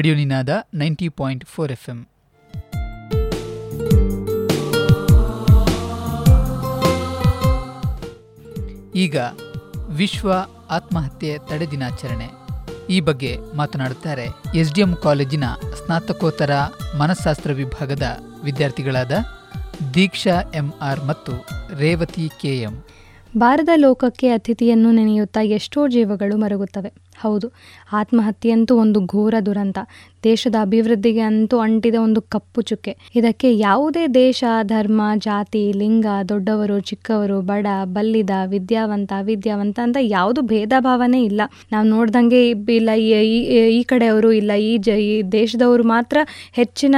Radio Ninaada ninety point four F M. ಈಗ ವಿಶ್ವ ಆತ್ಮಹತ್ಯೆ ತಡೆ ದಿನಾಚರಣೆ. ಈ ಬಗ್ಗೆ ಮಾತನಾಡುತ್ತಾರೆ ಎಸ್ಡಿಎಂ ಕಾಲೇಜಿನ ಸ್ನಾತಕೋತ್ತರ ಮನಸ್ಸಾಸ್ತ್ರ ವಿಭಾಗದ ವಿದ್ಯಾರ್ಥಿಗಳಾದ ದೀಕ್ಷಾ ಎಂಆರ್ ಮತ್ತು ರೇವತಿ ಕೆಎಂ ಬಾರದ ಲೋಕಕ್ಕೆ ಅತಿಥಿಯನ್ನು ನೆನೆಯುತ್ತಾ ಎಷ್ಟೋ ಜೀವಗಳು ಮರಗುತ್ತವೆ. ಹೌದು. ಆತ್ಮಹತ್ಯೆ ಅಂತೂ ಒಂದು ಘೋರ ದುರಂತ. ದೇಶದ ಅಭಿವೃದ್ಧಿಗೆ ಅಂತೂ ಅಂಟಿದ ಒಂದು ಕಪ್ಪು ಚುಕ್ಕೆ. ಇದಕ್ಕೆ ಯಾವುದೇ ದೇಶ, ಧರ್ಮ, ಜಾತಿ, ಲಿಂಗ, ದೊಡ್ಡವರು, ಚಿಕ್ಕವರು, ಬಡ, ಬಲ್ಲಿದ, ವಿದ್ಯಾವಂತ, ಅವಿದ್ಯಾವಂತ ಅಂತ ಯಾವುದು ಭೇದ ಭಾವನೆ ಇಲ್ಲ. ನಾವು ನೋಡ್ದಂಗೆ ಇಲ್ಲ, ಈ ಕಡೆಯವರು ಇಲ್ಲ, ಈ ಜ, ಈ ದೇಶದವರು ಮಾತ್ರ ಹೆಚ್ಚಿನ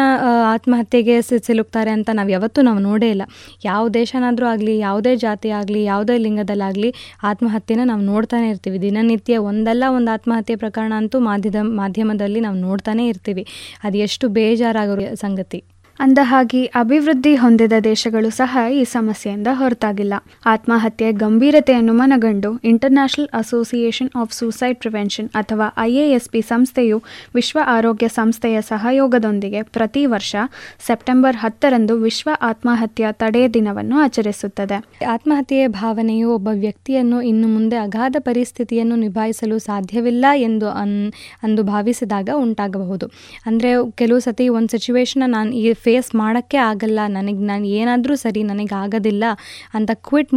ಆತ್ಮಹತ್ಯೆಗೆ ಸಿಲುಕ್ತಾರೆ ಅಂತ ನಾವು ಯಾವತ್ತೂ ನಾವು ನೋಡೇ ಇಲ್ಲ. ಯಾವ ದೇಶನಾದರೂ ಆಗಲಿ, ಯಾವುದೇ ಜಾತಿ ಆಗಲಿ, ಯಾವುದೇ ಲಿಂಗದಲ್ಲಾಗಲಿ ಆತ್ಮಹತ್ಯೆನ ನಾವು ನೋಡ್ತಾನೆ ಇರ್ತೀವಿ. ದಿನನಿತ್ಯ ಒಂದಲ್ಲ ಒಂದು ಆತ್ಮಹತ್ಯೆ ಪ್ರಕರಣ ಅಂತೂ ಮಾಧ್ಯಮ ಮಾಧ್ಯಮದಲ್ಲಿ ನಾವು ನೋಡ್ತಾನೆ ಇರ್ತೀವಿ. ಅದು ಎಷ್ಟು ಬೇಜಾರಾಗೋ ಸಂಗತಿ. ಅಂದಹಾಗೆ ಅಭಿವೃದ್ಧಿ ಹೊಂದಿದ ದೇಶಗಳು ಸಹ ಈ ಸಮಸ್ಯೆಯಿಂದ ಹೊರತಾಗಿಲ್ಲ. ಆತ್ಮಹತ್ಯೆ, ಗಂಭೀರತೆಯನ್ನು ಮನಗಂಡು International Association of Suicide Prevention ಅಥವಾ ಐಎಎಸ್ಪಿ ಸಂಸ್ಥೆಯು ವಿಶ್ವ ಆರೋಗ್ಯ ಸಂಸ್ಥೆಯ ಸಹಯೋಗದೊಂದಿಗೆ ಪ್ರತಿ ವರ್ಷ ಸೆಪ್ಟೆಂಬರ್ ಹತ್ತರಂದು ವಿಶ್ವ ಆತ್ಮಹತ್ಯೆ ತಡೆ ದಿನವನ್ನು ಆಚರಿಸುತ್ತದೆ. ಆತ್ಮಹತ್ಯೆಯ ಭಾವನೆಯು ಒಬ್ಬ ವ್ಯಕ್ತಿಯನ್ನು ಇನ್ನು ಮುಂದೆ ಅಗಾಧ ಪರಿಸ್ಥಿತಿಯನ್ನು ನಿಭಾಯಿಸಲು ಸಾಧ್ಯವಿಲ್ಲ ಎಂದು ಅನ್, ಅಂದು ಭಾವಿಸಿದಾಗ ಉಂಟಾಗಬಹುದು. ಅಂದರೆ ಕೆಲವು ಸತಿ ಒಂದು ಸಿಚುವೇಶನ್ ನಾನು ಈ ಫೇಸ್ ಮಾಡೋಕ್ಕೆ ಆಗಲ್ಲ, ನನಗೆ ನಾನು ಏನಾದರೂ ಸರಿ ನನಗೆ ಆಗೋದಿಲ್ಲ ಅಂತ ಕ್ವಿಟ್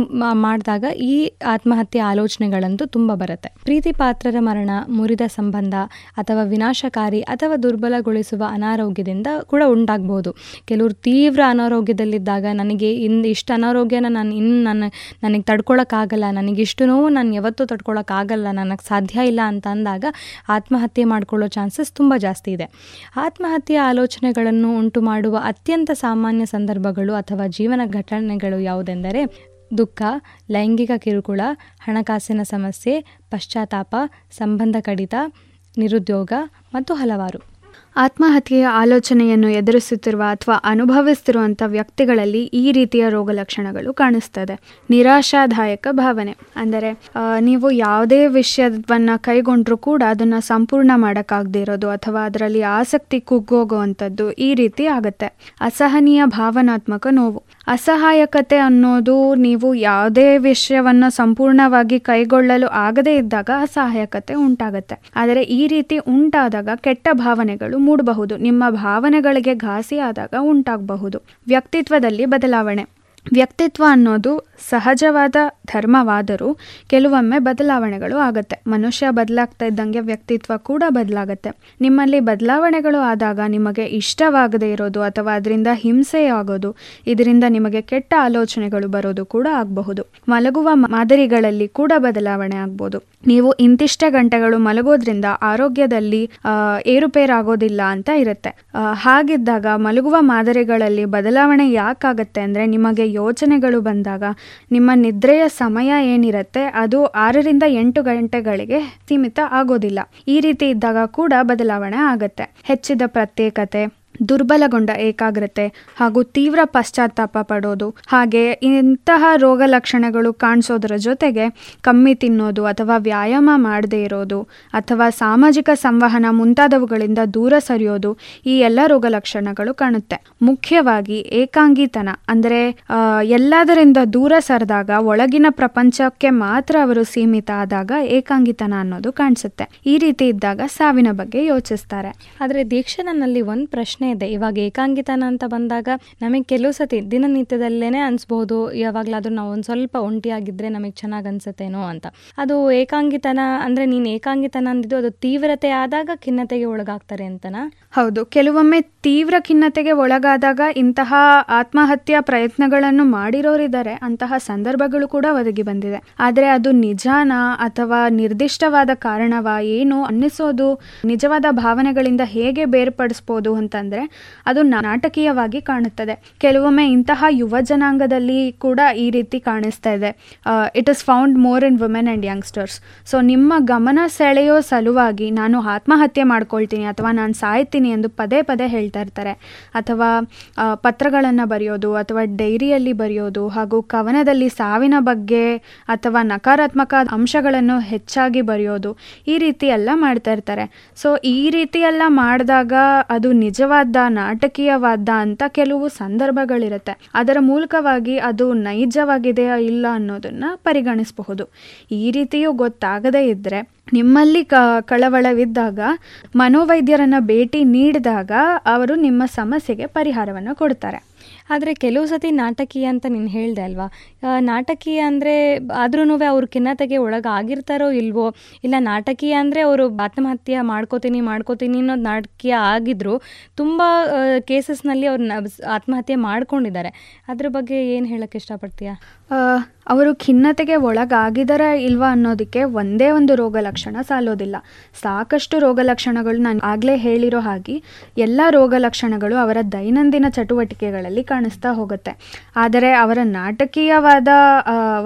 ಮಾಡಿದಾಗ ಈ ಆತ್ಮಹತ್ಯೆ ಆಲೋಚನೆಗಳಂತೂ ತುಂಬ ಬರುತ್ತೆ. ಪ್ರೀತಿ ಪಾತ್ರರ ಮರಣ, ಮುರಿದ ಸಂಬಂಧ ಅಥವಾ ವಿನಾಶಕಾರಿ ಅಥವಾ ದುರ್ಬಲಗೊಳಿಸುವ ಅನಾರೋಗ್ಯದಿಂದ ಕೂಡ ಉಂಟಾಗ್ಬೋದು. ಕೆಲವರು ತೀವ್ರ ಅನಾರೋಗ್ಯದಲ್ಲಿದ್ದಾಗ ನನಗೆ ಇನ್, ಇಷ್ಟು ಅನಾರೋಗ್ಯನ ನಾನು ಇನ್ನು ನನ್ನ ನನಗೆ ತಡ್ಕೊಳಕ್ಕಾಗಲ್ಲ, ನನಗೆ ಇಷ್ಟು ನೋವು ನಾನು ಯಾವತ್ತೂ ತಡ್ಕೊಳಕ್ಕಾಗಲ್ಲ, ನನಗೆ ಸಾಧ್ಯ ಇಲ್ಲ ಅಂತ ಅಂದಾಗ ಆತ್ಮಹತ್ಯೆ ಮಾಡ್ಕೊಳ್ಳೋ ಚಾನ್ಸಸ್ ತುಂಬ ಜಾಸ್ತಿ ಇದೆ. ಆತ್ಮಹತ್ಯೆ ಆಲೋಚನೆಗಳನ್ನು ಉಂಟು ಮಾಡುವ ಅತ್ಯಂತ ಸಾಮಾನ್ಯ ಸಂದರ್ಭಗಳು ಅಥವಾ ಜೀವನ ಘಟನೆಗಳು ಯಾವುದೆಂದರೆ ದುಃಖ, ಲೈಂಗಿಕ ಕಿರುಕುಳ, ಹಣಕಾಸಿನ ಸಮಸ್ಯೆ, ಪಶ್ಚಾತ್ತಾಪ, ಸಂಬಂಧ ಕಡಿತ, ನಿರುದ್ಯೋಗ ಮತ್ತು ಹಲವಾರು. ಆತ್ಮಹತ್ಯೆಯ ಆಲೋಚನೆಯನ್ನು ಎದುರಿಸುತ್ತಿರುವ ಅಥವಾ ಅನುಭವಿಸ್ತಿರುವಂಥ ವ್ಯಕ್ತಿಗಳಲ್ಲಿ ಈ ರೀತಿಯ ರೋಗ ಲಕ್ಷಣಗಳು ಕಾಣಿಸ್ತದೆ. ನಿರಾಶಾದಾಯಕ ಭಾವನೆ. ಅಂದರೆ ನೀವು ಯಾವುದೇ ವಿಷಯವನ್ನು ಕೈಗೊಂಡ್ರೂ ಕೂಡ ಅದನ್ನು ಸಂಪೂರ್ಣ ಮಾಡೋಕ್ಕಾಗದೇ ಇರೋದು ಅಥವಾ ಅದರಲ್ಲಿ ಆಸಕ್ತಿ ಕುಗ್ಗೋಗುವಂಥದ್ದು ಈ ರೀತಿ ಆಗುತ್ತೆ. ಅಸಹನೀಯ ಭಾವನಾತ್ಮಕ ನೋವು. ಅಸಹಾಯಕತೆ ಅನ್ನೋದು ನೀವು ಯಾವುದೇ ವಿಷಯವನ್ನು ಸಂಪೂರ್ಣವಾಗಿ ಕೈಗೊಳ್ಳಲು ಆಗದೇ ಇದ್ದಾಗ ಅಸಹಾಯಕತೆ ಉಂಟಾಗುತ್ತೆ. ಆದರೆ ಈ ರೀತಿ ಉಂಟಾದಾಗ ಕೆಟ್ಟ ಭಾವನೆಗಳು ಮೂಡಬಹುದು. ನಿಮ್ಮ ಭಾವನೆಗಳಿಗೆ ಘಾಸಿಯಾದಾಗ ಉಂಟಾಗಬಹುದು. ವ್ಯಕ್ತಿತ್ವದಲ್ಲಿ ಬದಲಾವಣೆ. ವ್ಯಕ್ತಿತ್ವ ಅನ್ನೋದು ಸಹಜವಾದ ಧರ್ಮವಾದರೂ ಕೆಲವೊಮ್ಮೆ ಬದಲಾವಣೆಗಳು ಆಗುತ್ತೆ. ಮನುಷ್ಯ ಬದಲಾಗ್ತಾ ಇದ್ದಂಗೆ ವ್ಯಕ್ತಿತ್ವ ಕೂಡ ಬದಲಾಗುತ್ತೆ. ನಿಮ್ಮಲ್ಲಿ ಬದಲಾವಣೆಗಳು ಆದಾಗ ನಿಮಗೆ ಇಷ್ಟವಾಗದೇ ಇರೋದು ಅಥವಾ ಅದರಿಂದ ಹಿಂಸೆ ಆಗೋದು, ಇದರಿಂದ ನಿಮಗೆ ಕೆಟ್ಟ ಆಲೋಚನೆಗಳು ಬರೋದು ಕೂಡ ಆಗಬಹುದು. ಮಲಗುವ ಮಾದರಿಗಳಲ್ಲಿ ಕೂಡ ಬದಲಾವಣೆ ಆಗ್ಬೋದು. ನೀವು ಇಂತಿಷ್ಟೇ ಗಂಟೆಗಳು ಮಲಗೋದ್ರಿಂದ ಆರೋಗ್ಯದಲ್ಲಿ ಏರುಪೇರಾಗೋದಿಲ್ಲ ಅಂತ ಇರುತ್ತೆ. ಹಾಗಿದ್ದಾಗ ಮಲಗುವ ಮಾದರಿಗಳಲ್ಲಿ ಬದಲಾವಣೆ ಯಾಕಾಗತ್ತೆ ಅಂದರೆ ನಿಮಗೆ ಯೋಚನೆಗಳು ಬಂದಾಗ ನಿಮ್ಮ ನಿದ್ರೆಯ ಸಮಯ ಏನಿರುತ್ತೆ, ಅದು ಆರರಿಂದ ಎಂಟು ಗಂಟೆಗಳಿಗೆ ಸೀಮಿತ ಆಗೋದಿಲ್ಲ. ಈ ರೀತಿ ಇದ್ದಾಗ ಕೂಡ ಬದಲಾವಣೆ ಆಗುತ್ತೆ. ಹೆಚ್ಚಿದ ಪ್ರತ್ಯೇಕತೆ ದುರ್ಬಲಗೊಂಡ ಏಕಾಗ್ರತೆ ಹಾಗೂ ತೀವ್ರ ಪಶ್ಚಾತ್ತಾಪ ಪಡೋದು. ಹಾಗೆ ಇಂತಹ ರೋಗ ಲಕ್ಷಣಗಳು ಕಾಣಿಸೋದರ ಜೊತೆಗೆ ಕಮ್ಮಿ ತಿನ್ನೋದು ಅಥವಾ ವ್ಯಾಯಾಮ ಮಾಡದೇ ಇರೋದು ಅಥವಾ ಸಾಮಾಜಿಕ ಸಂವಹನ ಮುಂತಾದವುಗಳಿಂದ ದೂರ ಸರಿಯೋದು ಈ ಎಲ್ಲ ರೋಗ ಲಕ್ಷಣಗಳು ಕಾಣುತ್ತೆ. ಮುಖ್ಯವಾಗಿ ಏಕಾಂಗಿತನ ಅಂದರೆ ಎಲ್ಲದರಿಂದ ದೂರ ಸರಿದಾಗ ಒಳಗಿನ ಪ್ರಪಂಚಕ್ಕೆ ಮಾತ್ರ ಅವರು ಸೀಮಿತ ಆದಾಗ ಏಕಾಂಗಿತನ ಅನ್ನೋದು ಕಾಣಿಸುತ್ತೆ. ಈ ರೀತಿ ಇದ್ದಾಗ ಸಾವಿನ ಬಗ್ಗೆ ಯೋಚಿಸ್ತಾರೆ. ಆದರೆ ದೀಕ್ಷಣನಲ್ಲಿ ಒಂದು ಪ್ರಶ್ನೆ ಇದೆ. ಇವಾಗ ಏಕಾಂಗಿತನ ಅಂತ ಬಂದಾಗ ನಮಗೆ ಕೆಲವು ಸತಿ ದಿನನಿತ್ಯದಲ್ಲೇನೆ ಅನ್ಸ್ಬೋದು. ಯಾವಾಗಲಾದ್ರೂ ನಾವು ಒಂದು ಸ್ವಲ್ಪ ಒಂಟಿಯಾಗಿದ್ದರೆ ನಮಗೆ ಚೆನ್ನಾಗಿ ಅನ್ಸುತ್ತೇನೋ ಅಂತ. ಅದು ಏಕಾಂಗಿತನ ಅಂದರೆ ನೀನು ಏಕಾಂಗಿತನ ಅಂದಿದ್ದು ಅದು ತೀವ್ರತೆ ಆದಾಗ ಖಿನ್ನತೆಗೆ ಒಳಗಾಗ್ತಾರೆ ಅಂತನಾ? ಹೌದು. ಕೆಲವೊಮ್ಮೆ ತೀವ್ರ ಖಿನ್ನತೆಗೆ ಒಳಗಾದಾಗ ಇಂತಹ ಆತ್ಮಹತ್ಯಾ ಪ್ರಯತ್ನಗಳನ್ನು ಮಾಡಿರೋರಿದ್ದಾರೆ ಅಂತಹ ಸಂದರ್ಭಗಳು ಕೂಡ ಒದಗಿ ಬಂದಿದೆ. ಆದರೆ ಅದು ನಿಜಾನ ಅಥವಾ ನಿರ್ದಿಷ್ಟವಾದ ಕಾರಣವ, ಏನು ಅನ್ನಿಸೋದು, ನಿಜವಾದ ಭಾವನೆಗಳಿಂದ ಹೇಗೆ ಬೇರ್ಪಡಿಸ್ಬೋದು ಅಂತಂದ್ರೆ ಆದರೆ ಅದು ನಾಟಕೀಯವಾಗಿ ಕಾಣುತ್ತದೆ. ಕೆಲವೊಮ್ಮೆ ಇಂತಹ ಯುವ ಜನಾಂಗದಲ್ಲಿ ಕೂಡ ಈ ರೀತಿ ಕಾಣಿಸ್ತಾ ಇದೆ. It is found more in women and youngsters so ನಿಮ್ಮ ಗಮನ ಸೆಳೆಯೋ ಸಲುವಾಗಿ ನಾನು ಆತ್ಮಹತ್ಯೆ ಮಾಡ್ಕೊಳ್ತೀನಿ ಅಥವಾ ನಾನು ಸಾಯ್ತೀನಿ ಎಂದು ಪದೇ ಪದೇ ಹೇಳ್ತಾ ಇರ್ತಾರೆ. ಅಥವಾ ಪತ್ರಗಳನ್ನು ಬರೆಯೋದು ಅಥವಾ ಡೈರಿಯಲ್ಲಿ ಬರೆಯೋದು ಹಾಗೂ ಕವನದಲ್ಲಿ ಸಾವಿನ ಬಗ್ಗೆ ಅಥವಾ ನಕಾರಾತ್ಮಕ ಅಂಶಗಳನ್ನು ಹೆಚ್ಚಾಗಿ ಬರೆಯೋದು ಈ ರೀತಿ ಎಲ್ಲ ಮಾಡ್ತಾ ಇರ್ತಾರೆ. ಸೊ ಈ ರೀತಿ ಎಲ್ಲ ಮಾಡಿದಾಗ ಅದು ನಿಜವಾದ ನಾಟಕೀಯವಾದ ಅಂತ ಕೆಲವು ಸಂದರ್ಭಗಳಿರುತ್ತೆ. ಅದರ ಮೂಲಕವಾಗಿ ಅದು ನೈಜವಾಗಿದೆಯಾ ಇಲ್ಲ ಅನ್ನೋದನ್ನು ಪರಿಗಣಿಸಬಹುದು. ಈ ರೀತಿಯೂ ಗೊತ್ತಾಗದೇ ಇದ್ದರೆ ನಿಮ್ಮಲ್ಲಿ ಕ, ಕಳವಳವಿದ್ದಾಗ, ಮನೋವೈದ್ಯರನ್ನು ಭೇಟಿ ನೀಡಿದಾಗ ಅವರು ನಿಮ್ಮ ಸಮಸ್ಯೆಗೆ ಪರಿಹಾರವನ್ನು ಕೊಡ್ತಾರೆ. ಆದರೆ ಕೆಲವು ಸತಿ ನಾಟಕೀಯ ಅಂತ ನೀನು ಹೇಳಿದೆ ಅಲ್ವಾ? ನಾಟಕೀಯ ಅಂದರೆ ಆದ್ರೂ ಅವ್ರು ಖಿನ್ನತೆಗೆ ಒಳಗಾಗಿರ್ತಾರೋ ಇಲ್ವೋ? ಇಲ್ಲ ನಾಟಕೀಯ ಅಂದರೆ ಅವರು ಆತ್ಮಹತ್ಯೆ ಮಾಡ್ಕೋತೀನಿ ಮಾಡ್ಕೋತೀನಿ ಅನ್ನೋದು ನಾಟಕೀಯ ಆಗಿದ್ರು ತುಂಬ ಕೇಸಸ್ನಲ್ಲಿ ಅವ್ರನ್ನ ಆತ್ಮಹತ್ಯೆ ಮಾಡ್ಕೊಂಡಿದ್ದಾರೆ. ಅದ್ರ ಬಗ್ಗೆ ಏನು ಹೇಳೋಕ್ಕೆ ಇಷ್ಟಪಡ್ತೀಯಾ? ಅವರು ಖಿನ್ನತೆಗೆ ಒಳಗಾಗಿದಾರ ಇಲ್ವಾ ಅನ್ನೋದಕ್ಕೆ ಒಂದೇ ಒಂದು ರೋಗ ಲಕ್ಷಣ ಸಾಲೋದಿಲ್ಲ. ಸಾಕಷ್ಟು ರೋಗ ಲಕ್ಷಣಗಳು ನಾನು ಆಗಲೇ ಹೇಳಿರೋ ಹಾಗೆ ಎಲ್ಲ ರೋಗ ಲಕ್ಷಣಗಳು ಅವರ ದೈನಂದಿನ ಚಟುವಟಿಕೆಗಳಲ್ಲಿ ಕಾಣಿಸ್ತಾ ಹೋಗುತ್ತೆ. ಆದರೆ ಅವರ ನಾಟಕೀಯವಾದ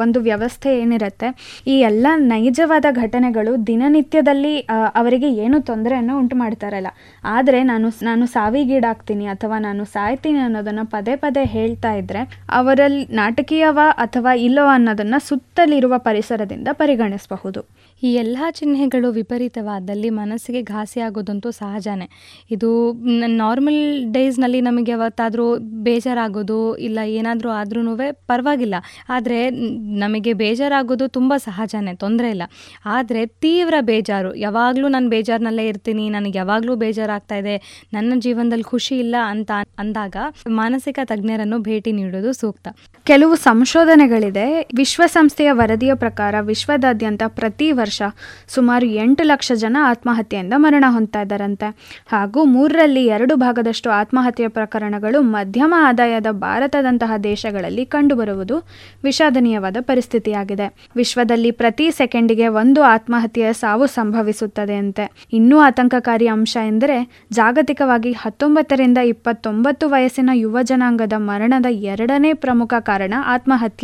ಒಂದು ವ್ಯವಸ್ಥೆ ಏನಿರುತ್ತೆ, ಈ ಎಲ್ಲ ನೈಜವಾದ ಘಟನೆಗಳು ದಿನನಿತ್ಯದಲ್ಲಿ ಅವರಿಗೆ ಏನು ತೊಂದರೆಯನ್ನು ಉಂಟು ಮಾಡ್ತಾರಲ್ಲ ಆದರೆ ನಾನು ನಾನು ಸಾವಿಗೀಡಾಗ್ತೀನಿ ಅಥವಾ ನಾನು ಸಾಯ್ತೀನಿ ಅನ್ನೋದನ್ನು ಪದೇ ಪದೇ ಹೇಳ್ತಾ ಇದ್ರೆ, ಅವರಲ್ಲಿ ನಾಟಕೀಯವ ಅಥವಾ ಇಲ್ಲವೋ ಅನ್ನೋದನ್ನು ಸುತ್ತಲಿರುವ ಪರಿಸರದಿಂದ ಪರಿಗಣಿಸಬಹುದು. ಈ ಎಲ್ಲ ಚಿಹ್ನೆಗಳು ವಿಪರೀತವಾದಲ್ಲಿ ಮನಸ್ಸಿಗೆ ಘಾಸಿಯಾಗೋದಂತೂ ಸಹಜನೇ. ಇದು ನಾರ್ಮಲ್ ಡೇಸ್ನಲ್ಲಿ ನಮಗೆ ಯಾವತ್ತಾದರೂ ಬೇಜಾರಾಗೋದು ಇಲ್ಲ ಏನಾದರೂ ಆದ್ರೂ ಪರವಾಗಿಲ್ಲ. ಆದರೆ ನಮಗೆ ಬೇಜಾರಾಗೋದು ತುಂಬ ಸಹಜನೇ ತೊಂದರೆ ಇಲ್ಲ. ಆದರೆ ತೀವ್ರ ಬೇಜಾರು. ಯಾವಾಗಲೂ ನಾನು ಬೇಜಾರಿನಲ್ಲೇ ಇರ್ತೀನಿ ನನಗೆ ಯಾವಾಗಲೂ ಬೇಜಾರಾಗ್ತಾ ಇದೆ ನನ್ನ ಜೀವನದಲ್ಲಿ ಖುಷಿ ಇಲ್ಲ ಅಂತ ಅಂದಾಗ ಮಾನಸಿಕ ತಜ್ಞರನ್ನು ಭೇಟಿ ನೀಡೋದು ಸೂಕ್ತ. ಕೆಲವು ಸಂಶೋಧನೆಗಳಿದೆ ವಿಶ್ವಸಂಸ್ಥೆಯ ವರದಿಯ ಪ್ರಕಾರ ವಿಶ್ವದಾದ್ಯಂತ ಪ್ರತಿ ವರ್ಷ ಸುಮಾರು ಎಂಟು ಲಕ್ಷ ಜನ ಆತ್ಮಹತ್ಯೆಯಿಂದ ಮರಣ ಹೊಂದ್ತಾ ಇದ್ದಾರಂತೆ ಹಾಗೂ ಮೂರರಲ್ಲಿ ಎರಡು ಭಾಗದಷ್ಟು ಆತ್ಮಹತ್ಯೆ ಪ್ರಕರಣಗಳು ಮಧ್ಯಮ ಆದಾಯದ ಭಾರತದಂತಹ ದೇಶಗಳಲ್ಲಿ ಕಂಡುಬರುವುದು ವಿಷಾದನೀಯವಾದ ಪರಿಸ್ಥಿತಿಯಾಗಿದೆ. ವಿಶ್ವದಲ್ಲಿ ಪ್ರತಿ ಸೆಕೆಂಡಿಗೆ ಒಂದು ಆತ್ಮಹತ್ಯೆಯ ಸಾವು ಸಂಭವಿಸುತ್ತದೆ ಅಂತೆ ಇನ್ನೂ ಆತಂಕಕಾರಿ ಅಂಶ ಎಂದರೆ ಜಾಗತಿಕವಾಗಿ ಹತ್ತೊಂಬತ್ತರಿಂದ ಇಪ್ಪತ್ತೊಂಬತ್ತು ವಯಸ್ಸಿನ ಯುವ ಜನಾಂಗದ ಮರಣದ ಎರಡನೇ ಪ್ರಮುಖ ಕಾರಣ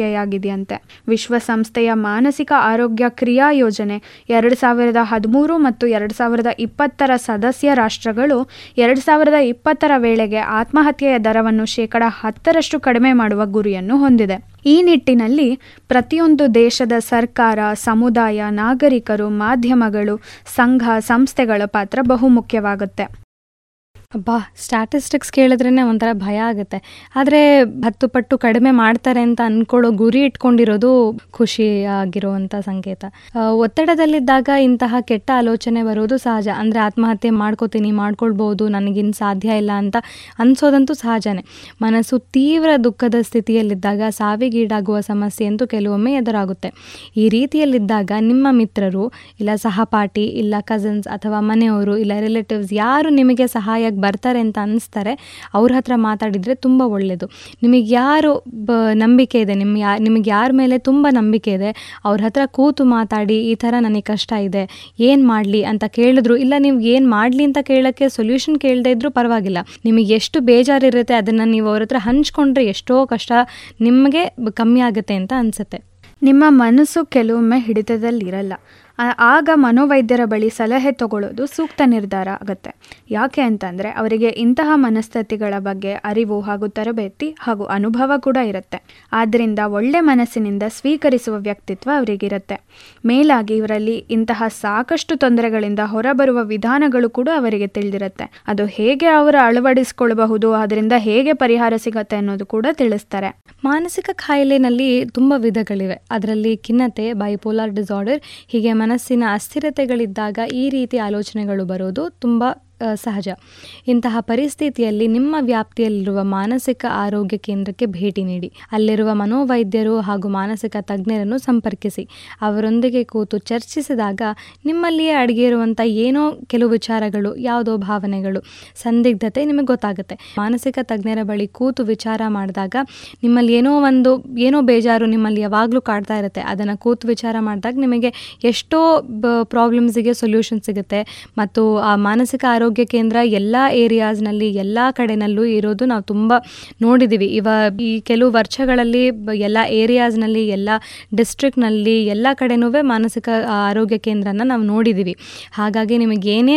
ಆತ್ಮಹತ್ಯೆಯಾಗಿದೆಯಂತೆ ವಿಶ್ವಸಂಸ್ಥೆಯ ಮಾನಸಿಕ ಆರೋಗ್ಯ ಕ್ರಿಯಾ ಯೋಜನೆ ಎರಡು ಸಾವಿರದ ಹದಿಮೂರು ಮತ್ತು ಎರಡು ಸಾವಿರದ ಇಪ್ಪತ್ತರ ಸದಸ್ಯ ರಾಷ್ಟ್ರಗಳು ಎರಡು ಸಾವಿರದ ಇಪ್ಪತ್ತರ ವೇಳೆಗೆ ಆತ್ಮಹತ್ಯೆಯ ದರವನ್ನು ಶೇಕಡ ಹತ್ತರಷ್ಟು ಕಡಿಮೆ ಮಾಡುವ ಗುರಿಯನ್ನು ಹೊಂದಿದೆ. ಈ ನಿಟ್ಟಿನಲ್ಲಿ ಪ್ರತಿಯೊಂದು ದೇಶದ ಸರ್ಕಾರ, ಸಮುದಾಯ, ನಾಗರಿಕರು, ಮಾಧ್ಯಮಗಳು, ಸಂಘ, ಸಂಸ್ಥೆಗಳ ಪಾತ್ರ ಬಹುಮುಖ್ಯವಾಗುತ್ತೆ. ಅಬ್ಬಾ ಸ್ಟ್ಯಾಟಿಸ್ಟಿಕ್ಸ್ ಕೇಳಿದ್ರೇ ಒಂಥರ ಭಯ ಆಗುತ್ತೆ. ಆದರೆ ಹತ್ತು ಪಟ್ಟು ಕಡಿಮೆ ಮಾಡ್ತಾರೆ ಅಂತ ಅಂದ್ಕೊಳ್ಳೋ ಗುರಿ ಇಟ್ಕೊಂಡಿರೋದು ಖುಷಿ ಆಗಿರುವಂಥ ಸಂಕೇತ ಒತ್ತಡದಲ್ಲಿದ್ದಾಗ ಇಂತಹ ಕೆಟ್ಟ ಆಲೋಚನೆ ಬರೋದು ಸಹಜ. ಅಂದರೆ ಆತ್ಮಹತ್ಯೆ ಮಾಡ್ಕೋತೀನಿ, ಮಾಡ್ಕೊಳ್ಬೋದು ನನಗಿನ್ನು ಸಾಧ್ಯ ಇಲ್ಲ ಅಂತ ಅನಿಸೋದಂತೂ ಸಹಜನೇ. ಮನಸ್ಸು ತೀವ್ರ ದುಃಖದ ಸ್ಥಿತಿಯಲ್ಲಿದ್ದಾಗ ಸಾವಿಗೀಡಾಗುವ ಸಮಸ್ಯೆ ಅಂತೂ ಕೆಲವೊಮ್ಮೆ ಎದುರಾಗುತ್ತೆ. ಈ ರೀತಿಯಲ್ಲಿದ್ದಾಗ ನಿಮ್ಮ ಮಿತ್ರರು, ಇಲ್ಲ ಸಹಪಾಠಿ, ಇಲ್ಲ ಕಸಿನ್ಸ್ ಅಥವಾ ಮನೆಯವರು, ಇಲ್ಲ ರಿಲೇಟಿವ್ಸ್ ಯಾರು ನಿಮಗೆ ಸಹಾಯಕ್ಕೆ ಬರ್ತಾರೆ ಅಂತ ಅನ್ನಿಸ್ತಾರೆ. ಅವ್ರ ಹತ್ರ ಮಾತಾಡಿದರೆ ತುಂಬ ಒಳ್ಳೆಯದು ನಿಮಗೆ ಯಾರು ಬ, ನಂಬಿಕೆ ಇದೆ. ನಿಮ್ಮ ಯಾ, ನಿಮಗೆ ಯಾರ ಮೇಲೆ ತುಂಬ ನಂಬಿಕೆ ಇದೆ, ಅವ್ರ ಹತ್ರ ಕೂತು ಮಾತಾಡಿ, ಈ ಥರ ನನಗೆ ಕಷ್ಟ ಇದೆ, ಏನು ಮಾಡಲಿ ಅಂತ ಕೇಳಿದ್ರು, ಇಲ್ಲ ನೀವು ಏನು ಮಾಡಲಿ ಅಂತ ಕೇಳೋಕ್ಕೆ ಸೊಲ್ಯೂಷನ್ ಕೇಳದೇ ಇದ್ದರೂ ಪರವಾಗಿಲ್ಲ. ನಿಮಗೆ ಎಷ್ಟು ಬೇಜಾರಿರುತ್ತೆ, ಅದನ್ನು ನೀವು ಅವ್ರ ಹತ್ರ ಹಂಚ್ಕೊಂಡ್ರೆ ಎಷ್ಟೋ ಕಷ್ಟ ನಿಮಗೆ ಕಮ್ಮಿ ಆಗುತ್ತೆ ಅಂತ ಅನಿಸುತ್ತೆ. ನಿಮ್ಮ ಮನಸ್ಸು ಕೆಲವೊಮ್ಮೆ ಹಿಡಿತದಲ್ಲಿರಲ್ಲ. ಆಗ ಮನೋವೈದ್ಯರ ಬಳಿ ಸಲಹೆ ತಗೊಳ್ಳೋದು ಸೂಕ್ತ ನಿರ್ಧಾರ ಆಗುತ್ತೆ. ಯಾಕೆ ಅಂತಂದರೆ ಅವರಿಗೆ ಇಂತಹ ಮನಸ್ಥಿತಿಗಳ ಬಗ್ಗೆ ಅರಿವು ಹಾಗೂ ತರಬೇತಿ ಹಾಗೂ ಅನುಭವ ಕೂಡ ಇರುತ್ತೆ. ಆದ್ದರಿಂದ ಒಳ್ಳೆ ಮನಸ್ಸಿನಿಂದ ಸ್ವೀಕರಿಸುವ ವ್ಯಕ್ತಿತ್ವ ಅವರಿಗಿರುತ್ತೆ. ಮೇಲಾಗಿ ಇವರಲ್ಲಿ ಇಂತಹ ಸಾಕಷ್ಟು ತೊಂದರೆಗಳಿಂದ ಹೊರಬರುವ ವಿಧಾನಗಳು ಕೂಡ ಅವರಿಗೆ ತಿಳಿದಿರುತ್ತೆ. ಅದು ಹೇಗೆ ಅವರು ಅಳವಡಿಸಿಕೊಳ್ಳಬಹುದು, ಅದರಿಂದ ಹೇಗೆ ಪರಿಹಾರ ಸಿಗುತ್ತೆ ಅನ್ನೋದು ಕೂಡ ತಿಳಿಸ್ತಾರೆ. ಮಾನಸಿಕ ಕಾಯಿಲೆನಲ್ಲಿ ತುಂಬ ವಿಧಗಳಿವೆ. ಅದರಲ್ಲಿ ಖಿನ್ನತೆ ಬೈಪೋಲಾರ್ ಡಿಸಾರ್ಡರ್ ಹೀಗೆ ಮನಸ್ಸಿನ ಅಸ್ಥಿರತೆಗಳಿದ್ದಾಗ ಈ ರೀತಿ ಆಲೋಚನೆಗಳು ಬರೋದು ತುಂಬ ಸಹಜ. ಇಂತಹ ಪರಿಸ್ಥಿತಿಯಲ್ಲಿ ನಿಮ್ಮ ವ್ಯಾಪ್ತಿಯಲ್ಲಿರುವ ಮಾನಸಿಕ ಆರೋಗ್ಯ ಕೇಂದ್ರಕ್ಕೆ ಭೇಟಿ ನೀಡಿ. ಅಲ್ಲಿರುವ ಮನೋವೈದ್ಯರು ಹಾಗೂ ಮಾನಸಿಕ ತಜ್ಞರನ್ನು ಸಂಪರ್ಕಿಸಿ. ಅವರೊಂದಿಗೆ ಕೂತು ಚರ್ಚಿಸಿದಾಗ ನಿಮ್ಮಲ್ಲಿಯೇ ಅಡಗಿರುವಂಥ ಏನೋ ಕೆಲವು ವಿಚಾರಗಳು, ಯಾವುದೋ ಭಾವನೆಗಳು, ಸಂದಿಗ್ಧತೆ ನಿಮಗೆ ಗೊತ್ತಾಗುತ್ತೆ. ಮಾನಸಿಕ ತಜ್ಞರ ಬಳಿ ಕೂತು ವಿಚಾರ ಮಾಡಿದಾಗ ನಿಮ್ಮಲ್ಲಿ ಏನೋ ಒಂದು, ಏನೋ ಬೇಜಾರು ನಿಮ್ಮಲ್ಲಿ ಯಾವಾಗಲೂ ಕಾಡ್ತಾ ಇರುತ್ತೆ. ಅದನ್ನು ಕೂತು ವಿಚಾರ ಮಾಡಿದಾಗ ನಿಮಗೆ ಎಷ್ಟೋ ಪ್ರಾಬ್ಲಮ್ಸಿಗೆ ಸೊಲ್ಯೂಷನ್ ಸಿಗುತ್ತೆ. ಮತ್ತು ಆ ಮಾನಸಿಕ ಆರೋಗ್ಯ ಆರೋಗ್ಯ ಕೇಂದ್ರ ಎಲ್ಲ ಏರಿಯಾಸ್ನಲ್ಲಿ ಎಲ್ಲ ಕಡೆನಲ್ಲೂ ಇರೋದು ನಾವು ತುಂಬ ನೋಡಿದ್ದೀವಿ ಇವ ಈ ಕೆಲವು ವರ್ಷಗಳಲ್ಲಿ ಎಲ್ಲ ಏರಿಯಾಸ್ನಲ್ಲಿ ಎಲ್ಲ ಡಿಸ್ಟ್ರಿಕ್ಟ್ನಲ್ಲಿ ಎಲ್ಲ ಕಡೆನೂ ಮಾನಸಿಕ ಆರೋಗ್ಯ ಕೇಂದ್ರನ ನಾವು ನೋಡಿದ್ದೀವಿ ಹಾಗಾಗಿ ನಿಮಗೆ ಏನೇ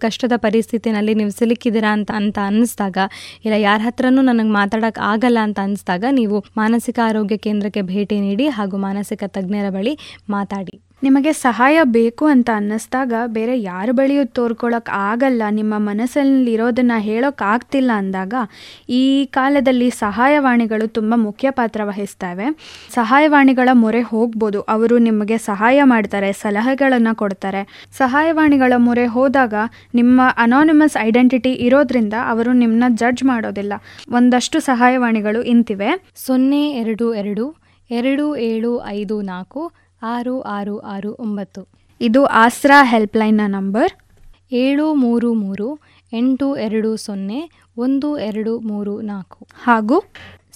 ಕಷ್ಟದ ಪರಿಸ್ಥಿತಿನಲ್ಲಿ ನೀವು ಸಿಲುಕಿದ್ದೀರಾ ಅಂತ ಅಂತ ಅನ್ನಿಸ್ದಾಗ ಇಲ್ಲ ಯಾರ ಹತ್ರನೂ ನನಗೆ ಮಾತಾಡೋಕೆ ಆಗಲ್ಲ ಅಂತ ಅನ್ನಿಸ್ದಾಗ ನೀವು ಮಾನಸಿಕ ಆರೋಗ್ಯ ಕೇಂದ್ರಕ್ಕೆ ಭೇಟಿ ನೀಡಿ ಹಾಗೂ ಮಾನಸಿಕ ತಜ್ಞರ ಬಳಿ ಮಾತಾಡಿ. ನಿಮಗೆ ಸಹಾಯ ಬೇಕು ಅಂತ ಅನ್ನಿಸ್ದಾಗ ಬೇರೆ ಯಾರ ಬಳಿಯೂ ತೋರ್ಕೊಳ್ಳೋಕೆ ಆಗಲ್ಲ. ನಿಮ್ಮ ಮನಸ್ಸಲ್ಲಿ ಇರೋದನ್ನ ಹೇಳೋಕೆ ಆಗ್ತಿಲ್ಲ ಅಂದಾಗ ಈ ಕಾಲದಲ್ಲಿ ಸಹಾಯವಾಣಿಗಳು ತುಂಬ ಮುಖ್ಯ ಪಾತ್ರ ವಹಿಸ್ತವೆ. ಸಹಾಯವಾಣಿಗಳ ಮೊರೆ ಹೋಗ್ಬೋದು. ಅವರು ನಿಮಗೆ ಸಹಾಯ ಮಾಡ್ತಾರೆ, ಸಲಹೆಗಳನ್ನು ಕೊಡ್ತಾರೆ. ಸಹಾಯವಾಣಿಗಳ ಮೊರೆ ಹೋದಾಗ ನಿಮ್ಮ ಅನಾನಿಮಸ್ ಐಡೆಂಟಿಟಿ ಇರೋದ್ರಿಂದ ಅವರು ನಿಮ್ಮನ್ನ ಜಡ್ಜ್ ಮಾಡೋದಿಲ್ಲ. ಒಂದಷ್ಟು ಸಹಾಯವಾಣಿಗಳು ಇಂತಿವೆ. ಸೊನ್ನೆ ಎರಡು ಎರಡು ಎರಡು ಏಳು ಐದು ನಾಲ್ಕು ಆರು ಆರು ಆರು ಒಂಬತ್ತು. ಇದು ಆಸ್ರಾ ಹೆಲ್ಪ್ಲೈನ್ನ ನಂಬರ್. ಏಳು ಮೂರು ಮೂರು ಎಂಟು ಎರಡು ಸೊನ್ನೆ ಒಂದು ಎರಡು ಮೂರು ನಾಲ್ಕು. ಹಾಗೂ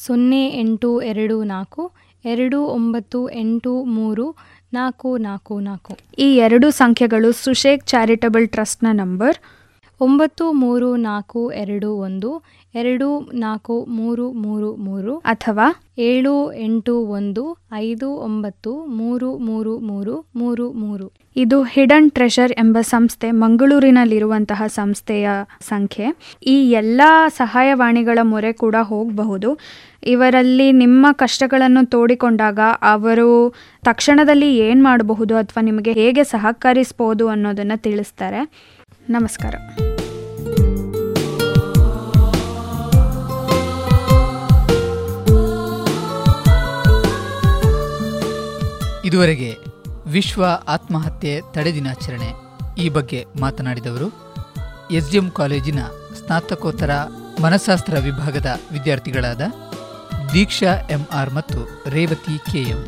ಸೊನ್ನೆ ಎಂಟು ಎರಡು ನಾಲ್ಕು ಎರಡು ಒಂಬತ್ತು ಎಂಟು ಮೂರು ನಾಲ್ಕು ನಾಲ್ಕು ನಾಲ್ಕು. ಈ ಎರಡು ಸಂಖ್ಯೆಗಳು ಸುಶೇಖ್ ಚಾರಿಟಬಲ್ ಟ್ರಸ್ಟ್ನ ನಂಬರ್. ಒಂಬತ್ತು ಮೂರು ನಾಲ್ಕು ಎರಡು ಒಂದು, ಎರಡು ನಾಲ್ಕು ಮೂರು ಮೂರು ಮೂರು ಅಥವಾ ಏಳು ಎಂಟು ಒಂದು, ಐದು ಒಂಬತ್ತು ಮೂರು ಮೂರು ಮೂರು ಮೂರು ಮೂರು. ಇದು ಹಿಡನ್ ಟ್ರೆಷರ್ ಎಂಬ ಸಂಸ್ಥೆ ಮಂಗಳೂರಿನಲ್ಲಿರುವಂತಹ ಸಂಸ್ಥೆಯ ಸಂಖ್ಯೆ. ಈ ಎಲ್ಲ ಸಹಾಯವಾಣಿಗಳ ಮೊರೆ ಕೂಡ ಹೋಗಬಹುದು. ಇವರಲ್ಲಿ ನಿಮ್ಮ ಕಷ್ಟಗಳನ್ನು ತೋಡಿಕೊಂಡಾಗ ಅವರು ತಕ್ಷಣದಲ್ಲಿ ಏನು ಮಾಡಬಹುದು ಅಥವಾ ನಿಮಗೆ ಹೇಗೆ ಸಹಕರಿಸ್ಬೋದು ಅನ್ನೋದನ್ನು ತಿಳಿಸ್ತಾರೆ. ನಮಸ್ಕಾರ. ಇದುವರೆಗೆ ವಿಶ್ವ ಆತ್ಮಹತ್ಯೆ ತಡೆ ದಿನಾಚರಣೆ ಈ ಬಗ್ಗೆ ಮಾತನಾಡಿದವರು ಎಸ್ಡಿಎಂ ಕಾಲೇಜಿನ ಸ್ನಾತಕೋತ್ತರ ಮನಃಶಾಸ್ತ್ರ ವಿಭಾಗದ ವಿದ್ಯಾರ್ಥಿಗಳಾದ ದೀಕ್ಷಾ ಎಂಆರ್ ಮತ್ತು ರೇವತಿ ಕೆಎಂ.